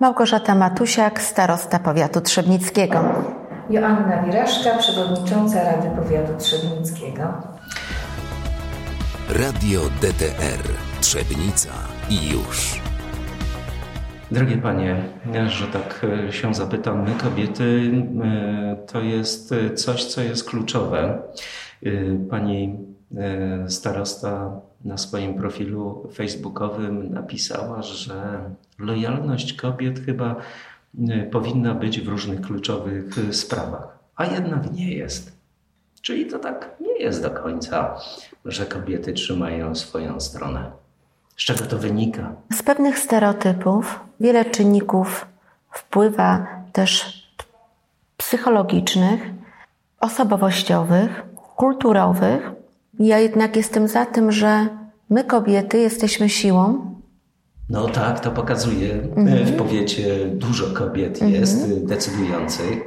Małgorzata Matusiak, starosta powiatu trzebnickiego. Joanna Wiraszka, przewodnicząca Rady Powiatu Trzebnickiego. Radio DTR Trzebnica i już. Drogie panie, że tak e, się zapytam, my kobiety e, to jest coś, co jest kluczowe. E, pani starosta na swoim profilu facebookowym napisała, że lojalność kobiet chyba powinna być w różnych kluczowych sprawach, a jednak nie jest. Czyli to tak nie jest do końca, że kobiety trzymają swoją stronę. Z czego to wynika? Z pewnych stereotypów wiele czynników wpływa też psychologicznych, osobowościowych, kulturowych. Ja jednak jestem za tym, że my kobiety jesteśmy siłą. No tak, to pokazuje. Mhm. W powiecie dużo kobiet mhm. jest decydujących.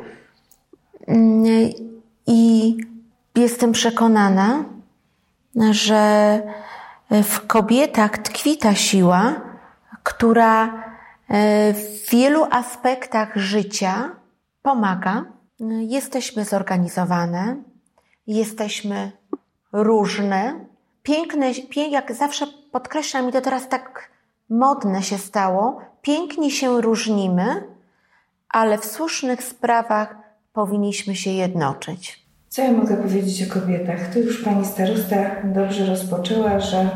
I jestem przekonana, że w kobietach tkwi ta siła, która e, w wielu aspektach życia pomaga. Jesteśmy zorganizowane, jesteśmy różne, piękne, jak zawsze podkreślam i to teraz tak modne się stało, pięknie się różnimy, ale w słusznych sprawach powinniśmy się jednoczyć. Co ja mogę powiedzieć o kobietach? Tu już pani starosta dobrze rozpoczęła, że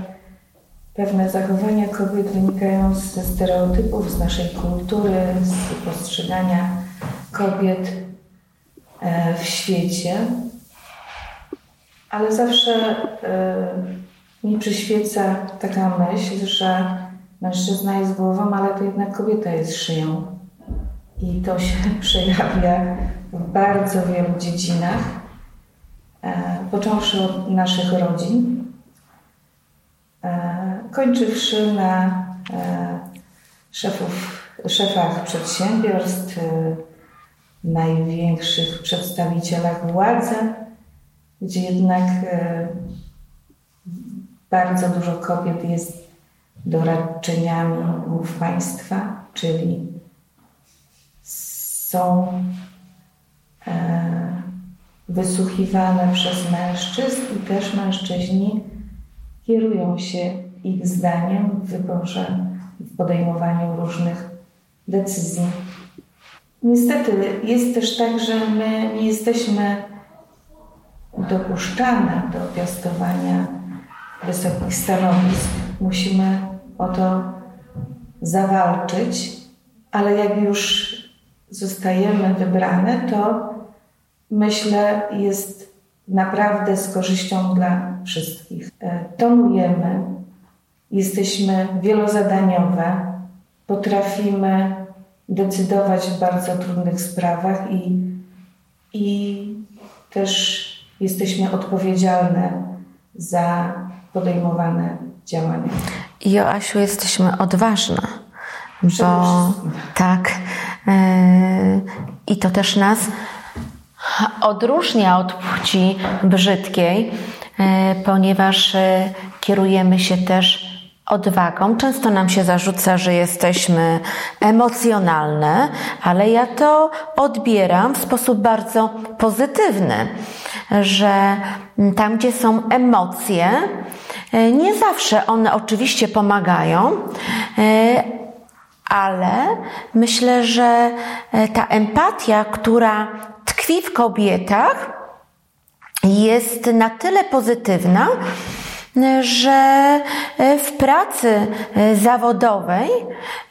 pewne zachowania kobiet wynikają ze stereotypów, z naszej kultury, z postrzegania kobiet e, w świecie. Ale zawsze e, mi przyświeca taka myśl, że mężczyzna jest głową, ale to jednak kobieta jest szyją. I to się przejawia w bardzo wielu dziedzinach. E, począwszy od naszych rodzin, e, kończywszy na e, szefów, szefach przedsiębiorstw, największych przedstawicielach władzy, gdzie jednak bardzo dużo kobiet jest doradczyniami głów państwa, czyli są wysłuchiwane przez mężczyzn i też mężczyźni kierują się ich zdaniem w wyborze, w podejmowaniu różnych decyzji. Niestety jest też tak, że my nie jesteśmy dopuszczane do piastowania wysokich stanowisk. Musimy o to zawalczyć, ale jak już zostajemy wybrane, to myślę, jest naprawdę z korzyścią dla wszystkich. E, tonujemy, jesteśmy wielozadaniowe, potrafimy decydować w bardzo trudnych sprawach i, i też jesteśmy odpowiedzialne za podejmowane działania. Joasiu, jesteśmy odważne, bo tak. Yy, I to też nas odróżnia od płci brzydkiej, e, ponieważ e, kierujemy się też odwagą. Często nam się zarzuca, że jesteśmy emocjonalne, ale ja to odbieram w sposób bardzo pozytywny, że tam, gdzie są emocje, e, nie zawsze one oczywiście pomagają, ale myślę, że ta empatia, która tkwi w kobietach, jest na tyle pozytywna, że e, w pracy e, zawodowej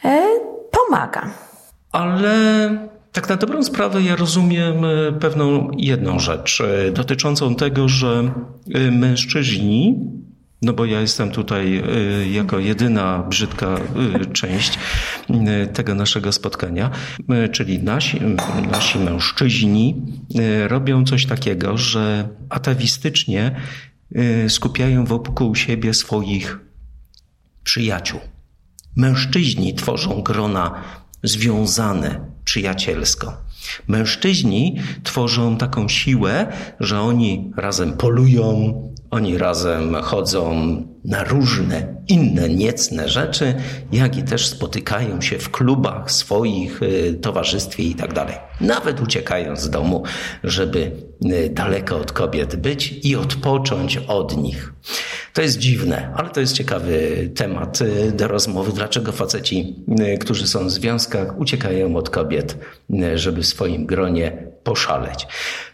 e, pomaga. Ale tak na dobrą sprawę ja rozumiem pewną jedną rzecz dotyczącą tego, że mężczyźni no bo ja jestem tutaj jako jedyna brzydka część tego naszego spotkania, czyli nasi, nasi mężczyźni robią coś takiego, że atawistycznie skupiają wokół siebie swoich przyjaciół. Mężczyźni tworzą grona związane przyjacielsko. Mężczyźni tworzą taką siłę, że oni razem polują, oni razem chodzą na różne inne niecne rzeczy, jak i też spotykają się w klubach swoich, y, towarzystwie i tak dalej. Nawet uciekają z domu, żeby y, daleko od kobiet być i odpocząć od nich. To jest dziwne, ale to jest ciekawy temat y, do rozmowy. Dlaczego faceci, którzy są w związkach, uciekają od kobiet, żeby w swoim gronie poszaleć.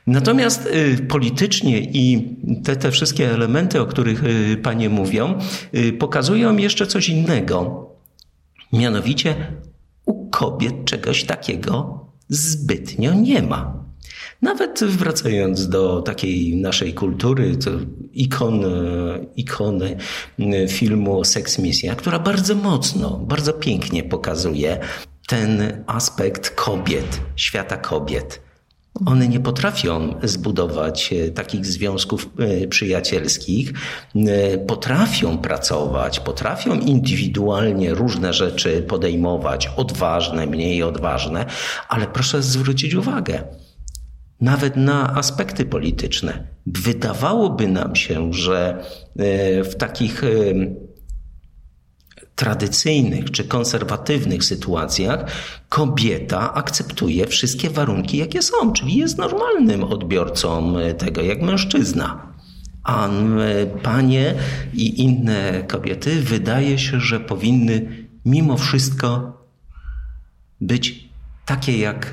Natomiast y, politycznie i te, te wszystkie elementy, o których y, panie mówią, y, pokazują jeszcze coś innego. Mianowicie u kobiet czegoś takiego zbytnio nie ma. Nawet wracając do takiej naszej kultury, to ikony, ikony filmu Sex Misja, która bardzo mocno, bardzo pięknie pokazuje ten aspekt kobiet, świata kobiet. One nie potrafią zbudować e, takich związków e, przyjacielskich, e, potrafią pracować, potrafią indywidualnie różne rzeczy podejmować, odważne, mniej odważne, ale proszę zwrócić uwagę, nawet na aspekty polityczne. Wydawałoby nam się, że w takich tradycyjnych czy konserwatywnych sytuacjach kobieta akceptuje wszystkie warunki, jakie są, czyli jest normalnym odbiorcą tego, jak mężczyzna. A panie i inne kobiety wydaje się, że powinny mimo wszystko być takie jak,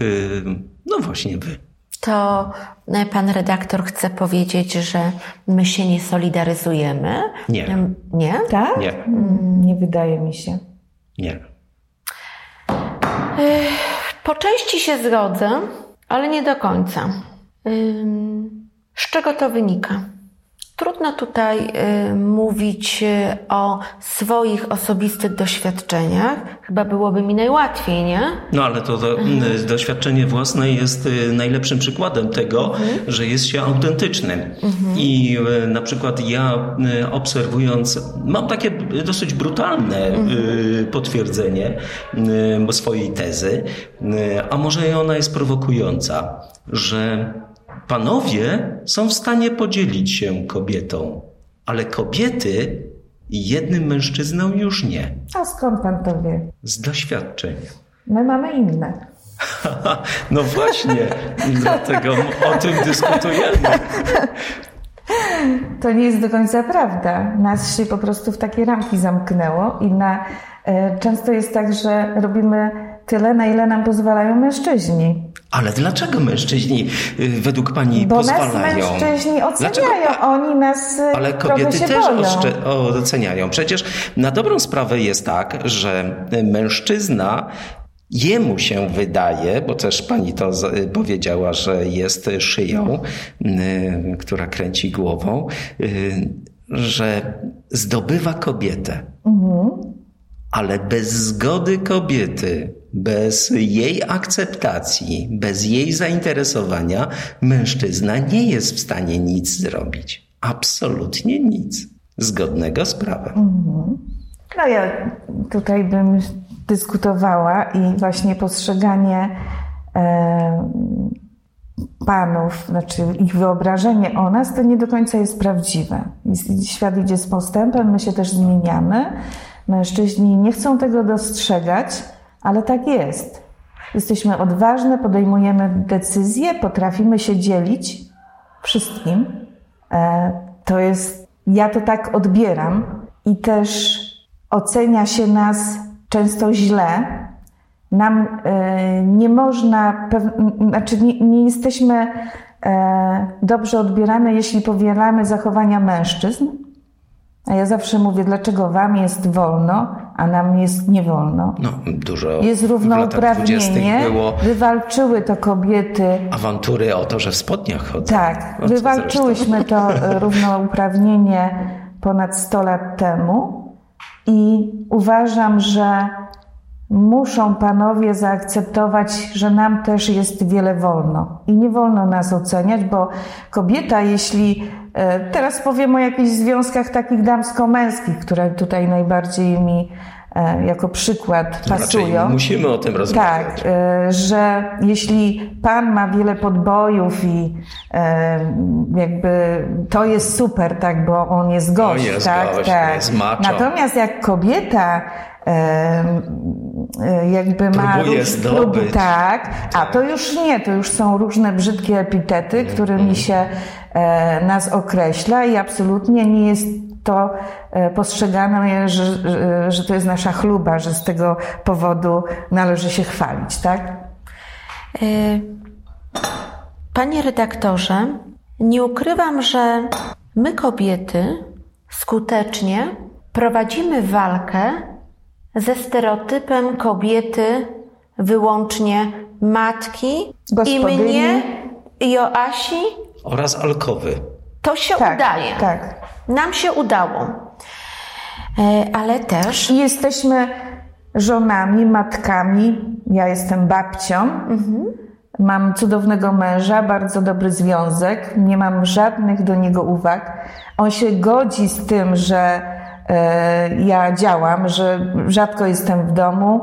no właśnie wy to e, pan redaktor chce powiedzieć, że my się nie solidaryzujemy? Nie. Nie? Tak? Nie. Mm, nie wydaje mi się. Nie. Po części się zgodzę, ale nie do końca. Z czego to wynika? Trudno tutaj y, mówić y, o swoich osobistych doświadczeniach. Chyba byłoby mi najłatwiej, nie? No ale to, to mhm. doświadczenie własne jest y, najlepszym przykładem tego, mhm. że jest się autentycznym. Mhm. I na przykład ja obserwując, mam takie dosyć brutalne potwierdzenie swojej tezy, a może ona jest prowokująca, że Panowie są w stanie podzielić się kobietą, ale kobiety jednym mężczyzną już nie. A skąd pan to wie? Z doświadczenia. My mamy inne. no właśnie, dlatego o tym dyskutujemy. To nie jest do końca prawda. Nas się po prostu w takie ramki zamknęło i na, e, często jest tak, że robimy tyle, na ile nam pozwalają mężczyźni. Ale dlaczego mężczyźni y, według pani Bo pozwalają? Bo nas mężczyźni oceniają, dlaczego? oni nas y, Ale kobiety też oceniają. Przecież na dobrą sprawę jest tak, że mężczyzna Jemu się wydaje, bo też pani to powiedziała, że jest szyją, y, która kręci głową, że zdobywa kobietę. Mhm. Ale bez zgody kobiety bez jej akceptacji, bez jej zainteresowania, mężczyzna nie jest w stanie nic zrobić. Absolutnie nic. Zgodnego z prawem. Mhm. No ja tutaj bym dyskutowała i właśnie postrzeganie e, panów, znaczy ich wyobrażenie o nas, to nie do końca jest prawdziwe. Świat idzie z postępem, my się też zmieniamy. Mężczyźni nie chcą tego dostrzegać, ale tak jest. Jesteśmy odważne, podejmujemy decyzje, potrafimy się dzielić wszystkim. E, to jest, ja to tak odbieram i też ocenia się nas często źle. Nam e, nie można, znaczy nie, jesteśmy e, dobrze odbierane, jeśli powielamy zachowania mężczyzn, a ja zawsze mówię, dlaczego wam jest wolno, a nam jest nie wolno. No, dużo jest równouprawnienie. Było wywalczyły to kobiety. Awantury o to, że w spodniach chodzą. Tak, no, wywalczyłyśmy to e, równouprawnienie ponad 100 lat temu i uważam, że muszą panowie zaakceptować, że nam też jest wiele wolno. I nie wolno nas oceniać, bo kobieta, jeśli e, teraz powiem o jakichś związkach takich damsko-męskich, które tutaj najbardziej mi jako przykład pasują. musimy o tym rozmawiać. Tak, e, że jeśli pan ma wiele podbojów i e, jakby to jest super, tak, bo on jest gość, jest tak, gość, tak. jest macho. Natomiast jak kobieta e, e, jakby ma Próbuje róż- zdobyć. prób- tak, a to już nie, to już są różne brzydkie epitety, którymi się e, nas określa i absolutnie nie jest to e, postrzegane, że, że, że to jest nasza chluba, że z tego powodu należy się chwalić, tak? Y, Panie redaktorze, nie ukrywam, że my kobiety skutecznie prowadzimy walkę ze stereotypem kobiety wyłącznie matki i Gospodyni. mnie, i Joasi. Oraz alkowy. To się Tak, udaje. tak. Nam się udało. E, Ale też jesteśmy żonami, matkami. Ja jestem babcią. Mam cudownego męża, bardzo dobry związek. Nie mam żadnych do niego uwag. On się godzi z tym, że e, ja działam, że rzadko jestem w domu.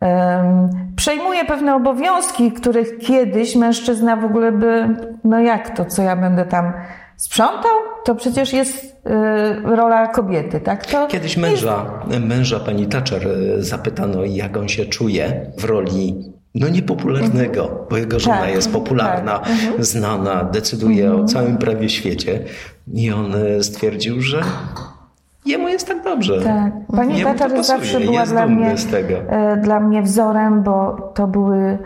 Em, przejmuję pewne obowiązki, których kiedyś mężczyzna w ogóle by, no jak to, co ja będę tam sprzątał? To przecież jest e, rola kobiety, tak? To Kiedyś męża, męża pani Thatcher e, zapytano, jak on się czuje w roli no niepopularnego, bo jego żona Tak, jest popularna, znana, decyduje o całym prawie świecie. I on e, stwierdził, że jemu jest tak dobrze. Tak. Pani Thatcher zawsze była jest dla mnie, e, dla mnie wzorem, bo to były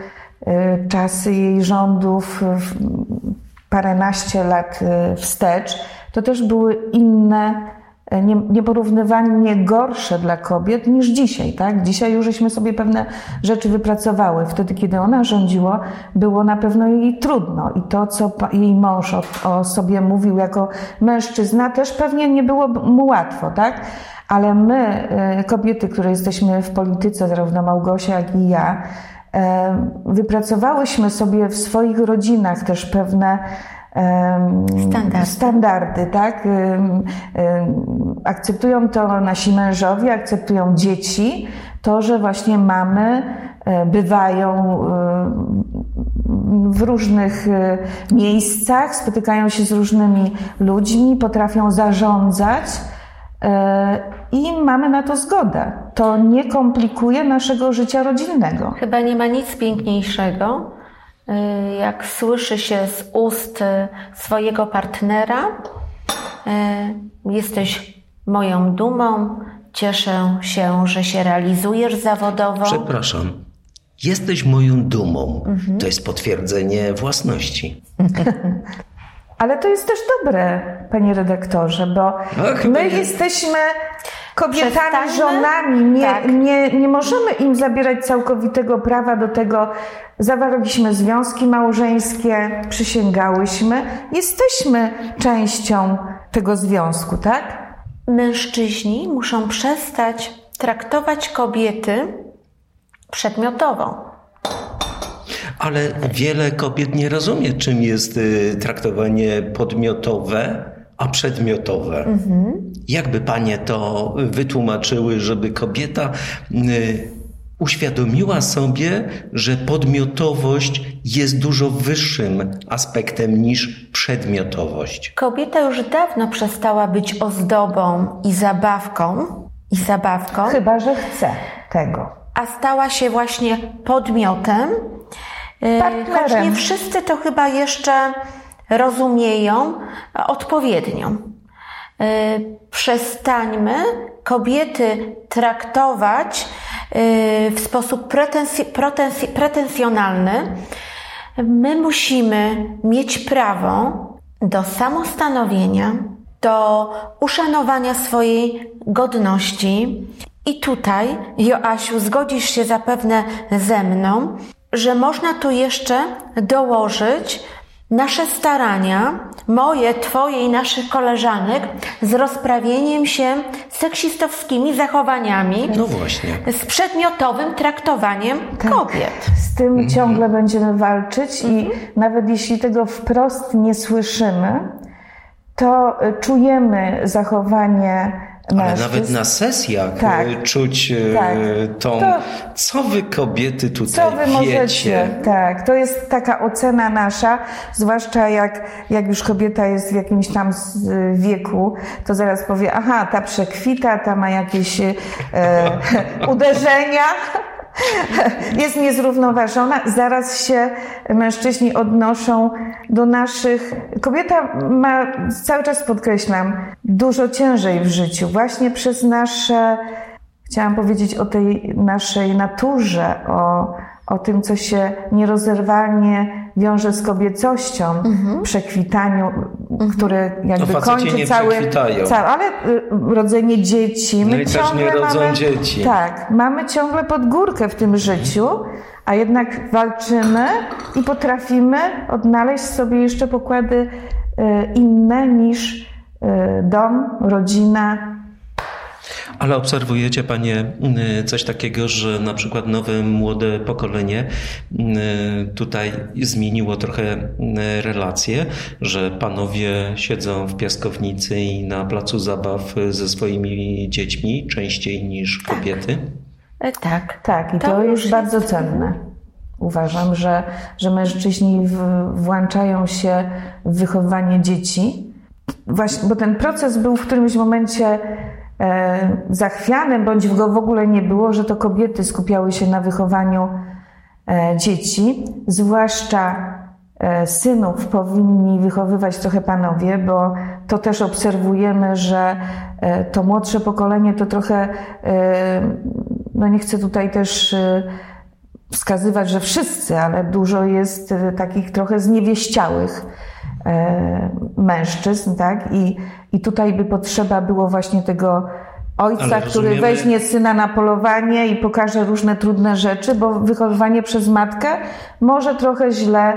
czasy jej rządów paręnaście lat e, wstecz. To też były inne, e, nie- nieporównywalnie gorsze dla kobiet niż dzisiaj. Tak? Dzisiaj już żeśmy sobie pewne rzeczy wypracowały. Wtedy, kiedy ona rządziła, było na pewno jej trudno. I to, co jej mąż o, o sobie mówił jako mężczyzna, też pewnie nie było mu łatwo. Tak? Ale my, e, kobiety, które jesteśmy w polityce, zarówno Małgosia, jak i ja, wypracowałyśmy sobie w swoich rodzinach też pewne Standardy. standardy, tak? Akceptują to nasi mężowie, akceptują dzieci, to, że właśnie mamy e, bywają e, w różnych e, miejscach, spotykają się z różnymi ludźmi, potrafią zarządzać e, i mamy na to zgodę. To nie komplikuje naszego życia rodzinnego. Chyba nie ma nic piękniejszego, y, jak słyszy się z ust y, swojego partnera: Jesteś moją dumą, cieszę się, że się realizujesz zawodowo. Przepraszam. Jesteś moją dumą. Mhm. To jest potwierdzenie własności. Ale to jest też dobre, panie redaktorze, bo No, chyba my nie. jesteśmy kobietami, Przestańmy? żonami. Nie, Tak. nie, nie możemy im zabierać całkowitego prawa do tego. Zawarliśmy związki małżeńskie, przysięgałyśmy. Jesteśmy częścią tego związku, tak? Mężczyźni muszą przestać traktować kobiety przedmiotowo. Ale wiele kobiet nie rozumie, czym jest y, traktowanie podmiotowe, a przedmiotowe. Jakby panie to wytłumaczyły, żeby kobieta y, uświadomiła sobie, że podmiotowość jest dużo wyższym aspektem niż przedmiotowość. Kobieta już dawno przestała być ozdobą i zabawką, i zabawką, Chyba, że chce tego. a stała się właśnie podmiotem. Yy, Partnerem. Choć nie wszyscy to chyba jeszcze rozumieją odpowiednio. Yy, Przestańmy kobiety traktować yy, w sposób pretensj- pretensj- pretensjonalny. My musimy mieć prawo do samostanowienia, do uszanowania swojej godności. I tutaj, Joasiu, zgodzisz się zapewne ze mną, że można tu jeszcze dołożyć nasze starania, moje, twoje i naszych koleżanek, z rozprawieniem się seksistowskimi zachowaniami, No właśnie. z przedmiotowym traktowaniem kobiet. Z tym ciągle będziemy walczyć i nawet jeśli tego wprost nie słyszymy, to czujemy zachowanie Ale mężczyzn. nawet na sesjach Tak. e, czuć e, Tak. tą, To- co wy kobiety tutaj Co wy wiecie. możecie? Tak, to jest taka ocena nasza, zwłaszcza jak, jak już kobieta jest w jakimś tam z- wieku, to zaraz powie, aha, ta przekwita, ta ma jakieś e, uderzenia, jest niezrównoważona. Zaraz się mężczyźni odnoszą do naszych. Kobieta ma, cały czas podkreślam, dużo ciężej w życiu, właśnie przez nasze Chciałam powiedzieć o tej naszej naturze, o, o tym, co się nierozerwalnie wiąże z kobiecością, przekwitaniu, które jakby No, kończy nie cały, przekwitają. cały. Ale y, rodzenie dzieci. No i też ciągle nie rodzą mamy, dzieci. Tak, mamy ciągle pod górkę w tym życiu, a jednak walczymy i potrafimy odnaleźć sobie jeszcze pokłady y, inne niż y, dom, rodzina, Ale obserwujecie Panie y, coś takiego, że na przykład nowe, młode pokolenie y, tutaj zmieniło trochę y, relacje, że panowie siedzą w piaskownicy i na placu zabaw ze swoimi dziećmi częściej niż kobiety? E, Tak. Tak, i to, To jest już bardzo cenne. Uważam, że, że mężczyźni w, włączają się w wychowanie dzieci. Właśnie, bo ten proces był w którymś momencie e, zachwiany, bądź go w ogóle nie było, że to kobiety skupiały się na wychowaniu e, dzieci, zwłaszcza e, synów powinni wychowywać trochę panowie, bo to też obserwujemy, że to młodsze pokolenie to trochę, no nie chcę tutaj też wskazywać, że wszyscy, ale dużo jest takich trochę zniewieściałych mężczyzn, tak? I, I tutaj by potrzeba było właśnie tego ojca, który weźmie syna na polowanie i pokaże różne trudne rzeczy, bo wychowywanie przez matkę może trochę źle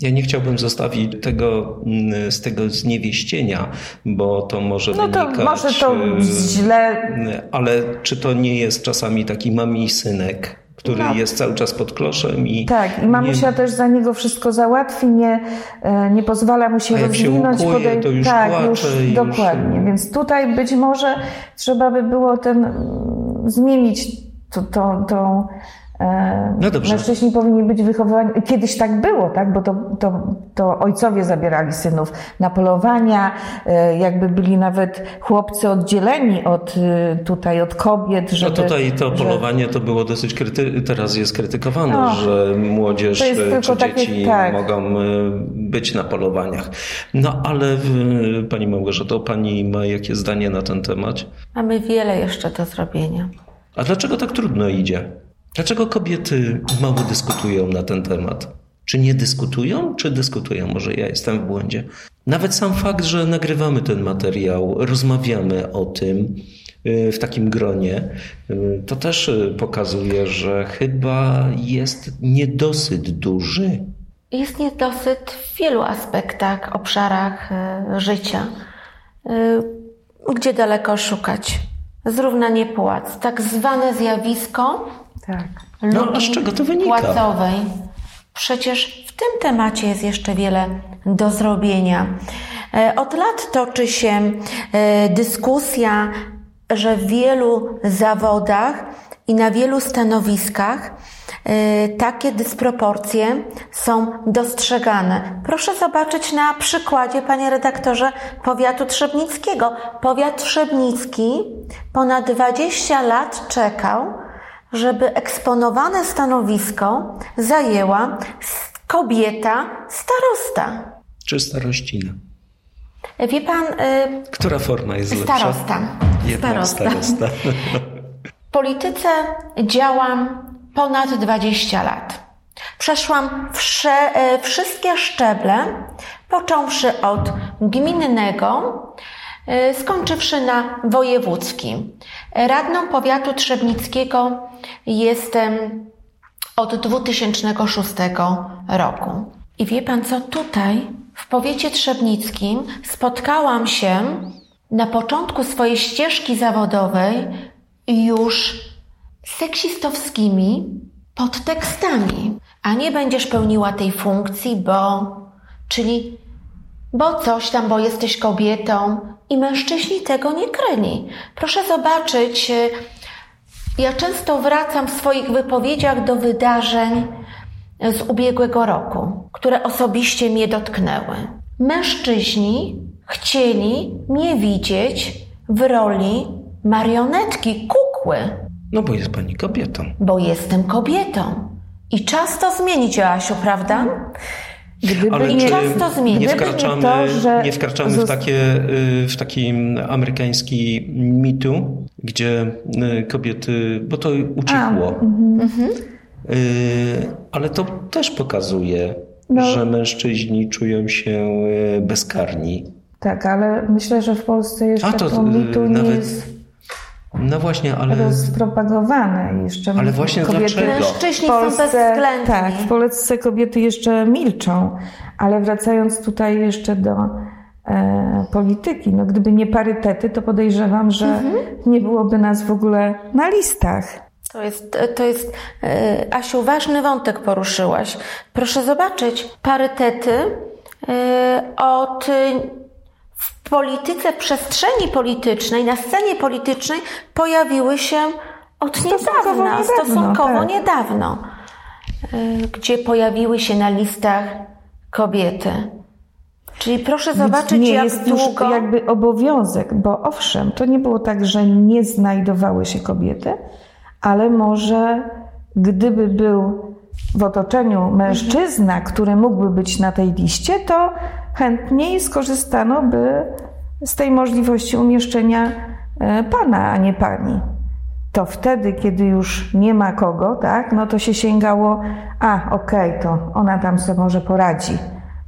Ja nie chciałbym zostawić tego mm, z tego zniewieścienia, bo to może No to wynikać... może to e, źle. Ale czy to nie jest czasami taki mami synek, który No. jest cały czas pod kloszem i Tak, i mamusia nie, też za niego wszystko załatwi, nie, e, nie pozwala mu się A jak się rozwinąć. ukuje, to już tak, płacze już, już- dokładnie. Więc tutaj być może trzeba by było ten mm, zmienić to, to, tą. E, No dobrze. Mężczyźni powinni być wychowywani. Kiedyś tak było, tak? Bo to, to, to ojcowie zabierali synów na polowania, e, jakby byli nawet chłopcy oddzieleni od e, tutaj od kobiet, No żeby, tutaj to że- polowanie to było dosyć kryty... teraz jest krytykowane, No. że młodzież czy takie- dzieci tak. mogą być na polowaniach. No ale w- Pani Małgorzato, Pani ma jakie zdanie na ten temat? Mamy wiele jeszcze do zrobienia. A dlaczego tak trudno idzie? Dlaczego kobiety mało dyskutują na ten temat? Czy nie dyskutują, czy dyskutują? Może ja jestem w błędzie. Nawet sam fakt, że nagrywamy ten materiał, rozmawiamy o tym y, w takim gronie, y, to też y, pokazuje, że chyba jest niedosyt duży. Jest niedosyt w wielu aspektach, obszarach życia. Gdzie daleko szukać? Zrównanie płac, tak zwane zjawisko Tak. No, a z czego to wynika? płacowej. Przecież w tym temacie jest jeszcze wiele do zrobienia. E, Od lat toczy się e, dyskusja, że w wielu zawodach i na wielu stanowiskach e, takie dysproporcje są dostrzegane. Proszę zobaczyć na przykładzie, panie redaktorze, powiatu trzebnickiego. Powiat trzebnicki ponad 20 lat czekał, żeby eksponowane stanowisko zajęła kobieta starosta. Czy starościna? Wie pan, y, Która forma jest lepsza? starosta. Jednak Starosta. starosta. W polityce działam ponad 20 lat. Przeszłam wsze, e, wszystkie szczeble, począwszy od gminnego, e, skończywszy na wojewódzkim. Radną powiatu trzebnickiego jestem od 2006 roku. I wie pan co, tutaj w powiecie trzebnickim spotkałam się na początku swojej ścieżki zawodowej już seksistowskimi podtekstami. A nie będziesz pełniła tej funkcji, bo... Czyli bo coś tam, bo jesteś kobietą i mężczyźni tego nie kryli. Proszę zobaczyć, y, ja często wracam w swoich wypowiedziach do wydarzeń z ubiegłego roku, które osobiście mnie dotknęły. Mężczyźni chcieli mnie widzieć w roli marionetki, kukły, No bo jest pani kobietą. bo jestem kobietą. I czas to zmienić, Joasiu, prawda? Gdyby Ale czy czas to zmieni. nie nie wkraczamy, to, że nie wkraczamy w, takie, y, w taki amerykański mitu, gdzie y, kobiety, bo to ucichło. Y, Ale to też pokazuje, No. że mężczyźni czują się bezkarni. Tak, ale myślę, że w Polsce jeszcze A to, to, mitu y, nie nawet- jest No właśnie, ale rozpropagowane jeszcze. Ale właśnie kobiety dlaczego? Mężczyźni w są Polsce, bezwzględni. tak, w Polsce kobiety jeszcze milczą, ale wracając tutaj jeszcze do e, polityki, no gdyby nie parytety, to podejrzewam, że Mhm. nie byłoby nas w ogóle na listach. To jest, to jest, e, Asiu, ważny wątek poruszyłaś. Proszę zobaczyć, parytety e, od e, polityce, przestrzeni politycznej, na scenie politycznej pojawiły się od Stosunkowo niedawna, niedawno, stosunkowo tak. niedawno, e, gdzie pojawiły się na listach kobiety. Czyli proszę Więc zobaczyć, nie jak jest długo. już jakby obowiązek, bo owszem, to nie było tak, że nie znajdowały się kobiety, ale może gdyby był w otoczeniu mężczyzna, który mógłby być na tej liście, to chętniej skorzystano by z tej możliwości umieszczenia e, pana, a nie pani. To wtedy, kiedy już nie ma kogo, tak, no to się sięgało, a okej, to ona tam sobie może poradzi,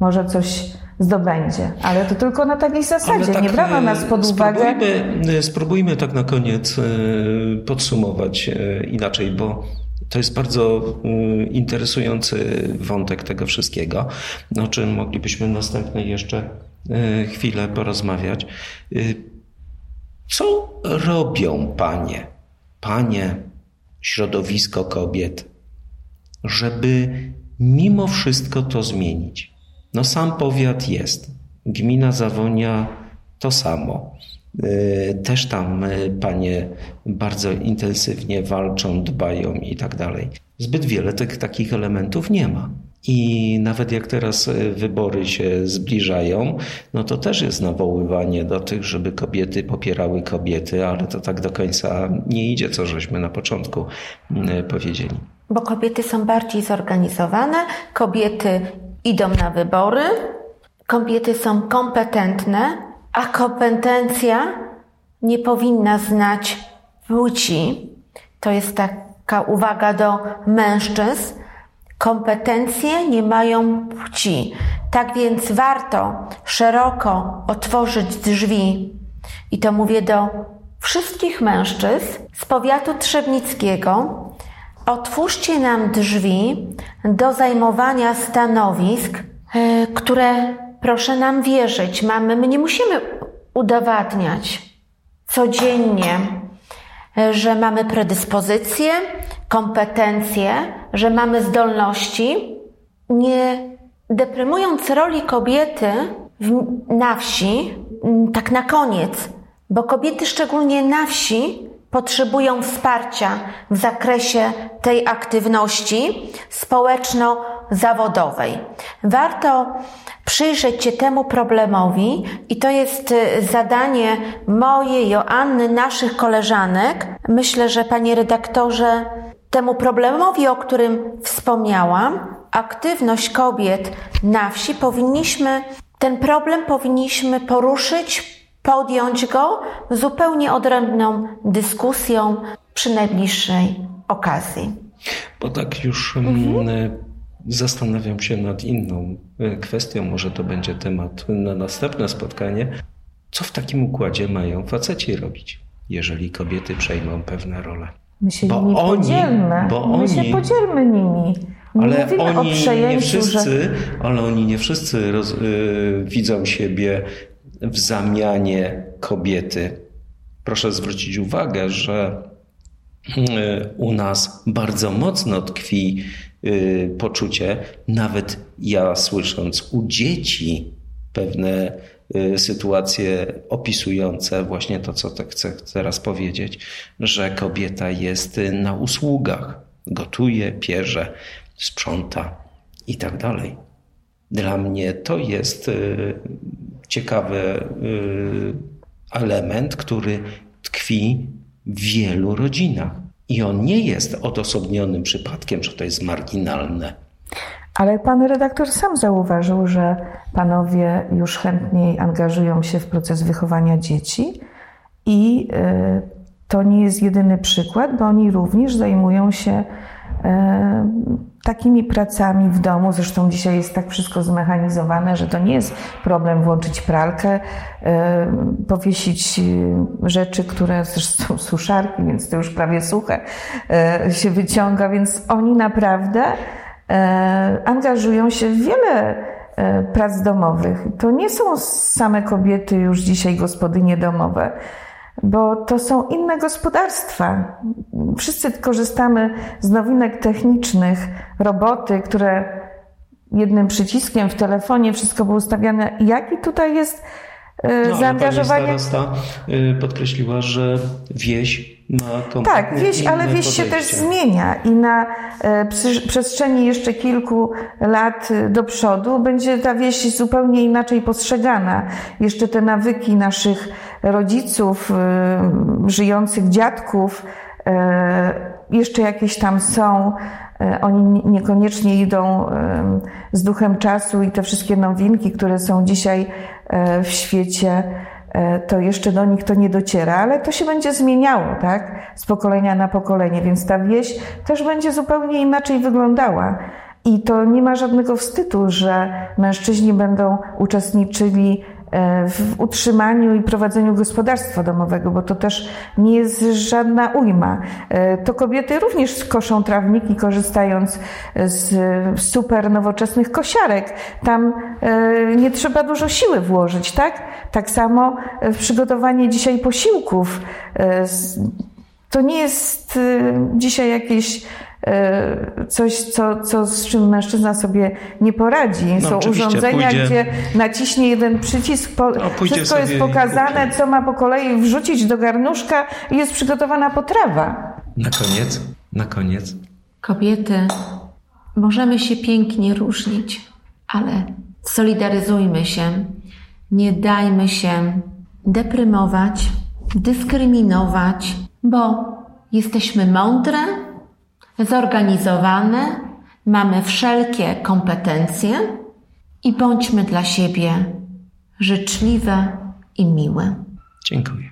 może coś zdobędzie, ale to tylko na takiej zasadzie, Ale nie brano e, nas pod uwagę. Spróbujmy, e, spróbujmy tak na koniec podsumować inaczej, bo to jest bardzo e, interesujący wątek tego wszystkiego, o czym moglibyśmy następnie jeszcze e, chwilę porozmawiać. E, Co robią panie, panie, środowisko kobiet, żeby mimo wszystko to zmienić? No sam powiat jest. Gmina Zawonia to samo. Yy, Też tam yy, panie bardzo intensywnie walczą, dbają i tak dalej. Zbyt wiele tych takich elementów nie ma. I nawet jak teraz yy, wybory się zbliżają, no to też jest nawoływanie do tych, żeby kobiety popierały kobiety, ale to tak do końca nie idzie, co żeśmy na początku powiedzieli. Bo kobiety są bardziej zorganizowane, kobiety idą na wybory, kobiety są kompetentne, a kompetencja nie powinna znać płci. To jest taka uwaga do mężczyzn. Kompetencje nie mają płci. Tak więc warto szeroko otworzyć drzwi, i to mówię do wszystkich mężczyzn z powiatu trzebnickiego, Otwórzcie nam drzwi do zajmowania stanowisk, e, które proszę nam wierzyć. Mamy, my nie musimy udowadniać codziennie, że mamy predyspozycje, kompetencje, że mamy zdolności. Nie deprymując roli kobiety w, na wsi, tak na koniec, bo kobiety szczególnie na wsi potrzebują wsparcia w zakresie tej aktywności społeczno-zawodowej. Warto przyjrzeć się temu problemowi i to jest y, zadanie moje, Joanny, naszych koleżanek. Myślę, że panie redaktorze, temu problemowi, o którym wspomniałam, aktywność kobiet na wsi, powinniśmy, ten problem powinniśmy poruszyć podjąć go zupełnie odrębną dyskusją przy najbliższej okazji. Bo tak już mm, zastanawiam się nad inną e, kwestią, może to będzie temat na następne spotkanie. Co w takim układzie mają faceci robić, jeżeli kobiety przejmą pewne role? My się Bo nimi oni- podzielmy. bo My się oni- podzielmy nimi. Nie Ale oni nie przejęciu, że... wszyscy, ale oni nie wszyscy roz, y, widzą siebie w zamianie kobiety. Proszę zwrócić uwagę, że y, u nas bardzo mocno tkwi poczucie, nawet ja słysząc u dzieci, pewne y, sytuacje opisujące właśnie to, co chcę teraz powiedzieć, że kobieta jest na usługach, gotuje, pierze, sprząta i tak dalej. Dla mnie to jest y, ciekawy y, element, który tkwi w wielu rodzinach. I on nie jest odosobnionym przypadkiem, że to jest marginalne. Ale pan redaktor sam zauważył, że panowie już chętniej angażują się w proces wychowania dzieci i y, to nie jest jedyny przykład, bo oni również zajmują się takimi pracami w domu, zresztą dzisiaj jest tak wszystko zmechanizowane, że to nie jest problem włączyć pralkę, e, powiesić e, rzeczy, które zresztą suszarki, więc to już prawie suche e, się wyciąga, więc oni naprawdę angażują się w wiele prac domowych. To nie są same kobiety już dzisiaj gospodynie domowe bo to są inne gospodarstwa. Wszyscy korzystamy z nowinek technicznych, roboty, które jednym przyciskiem w telefonie wszystko było ustawiane. Jaki tutaj jest no, zaangażowanie? Pani starosta y, podkreśliła, że wieś ma Tak, wieś, ale wieś podejście. się też zmienia i na e, przestrzeni jeszcze kilku lat do przodu będzie ta wieś zupełnie inaczej postrzegana. Jeszcze te nawyki naszych rodziców, żyjących dziadków, jeszcze jakieś tam są. Oni niekoniecznie idą z duchem czasu i te wszystkie nowinki, które są dzisiaj w świecie, to jeszcze do nich to nie dociera, ale to się będzie zmieniało, tak? Z pokolenia na pokolenie, więc ta wieś też będzie zupełnie inaczej wyglądała. I to nie ma żadnego wstydu, że mężczyźni będą uczestniczyli E, w utrzymaniu i prowadzeniu gospodarstwa domowego, bo to też nie jest żadna ujma. E, to kobiety również koszą trawniki, korzystając z super nowoczesnych kosiarek. Tam e, nie trzeba dużo siły włożyć, tak? Tak samo w przygotowanie dzisiaj posiłków. To nie jest dzisiaj jakieś E, coś, co, co, z czym mężczyzna sobie nie poradzi. No, Są urządzenia, pójdzie... gdzie naciśnie jeden przycisk, po, no, wszystko jest pokazane, co ma po kolei wrzucić do garnuszka i jest przygotowana potrawa. Na koniec, na koniec. Kobiety, możemy się pięknie różnić, ale solidaryzujmy się, nie dajmy się deprymować, dyskryminować, bo jesteśmy mądre, zorganizowane, mamy wszelkie kompetencje i bądźmy dla siebie życzliwe i miłe. Dziękuję.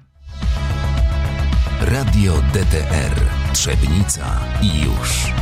Radio DTR Trzebnica i już.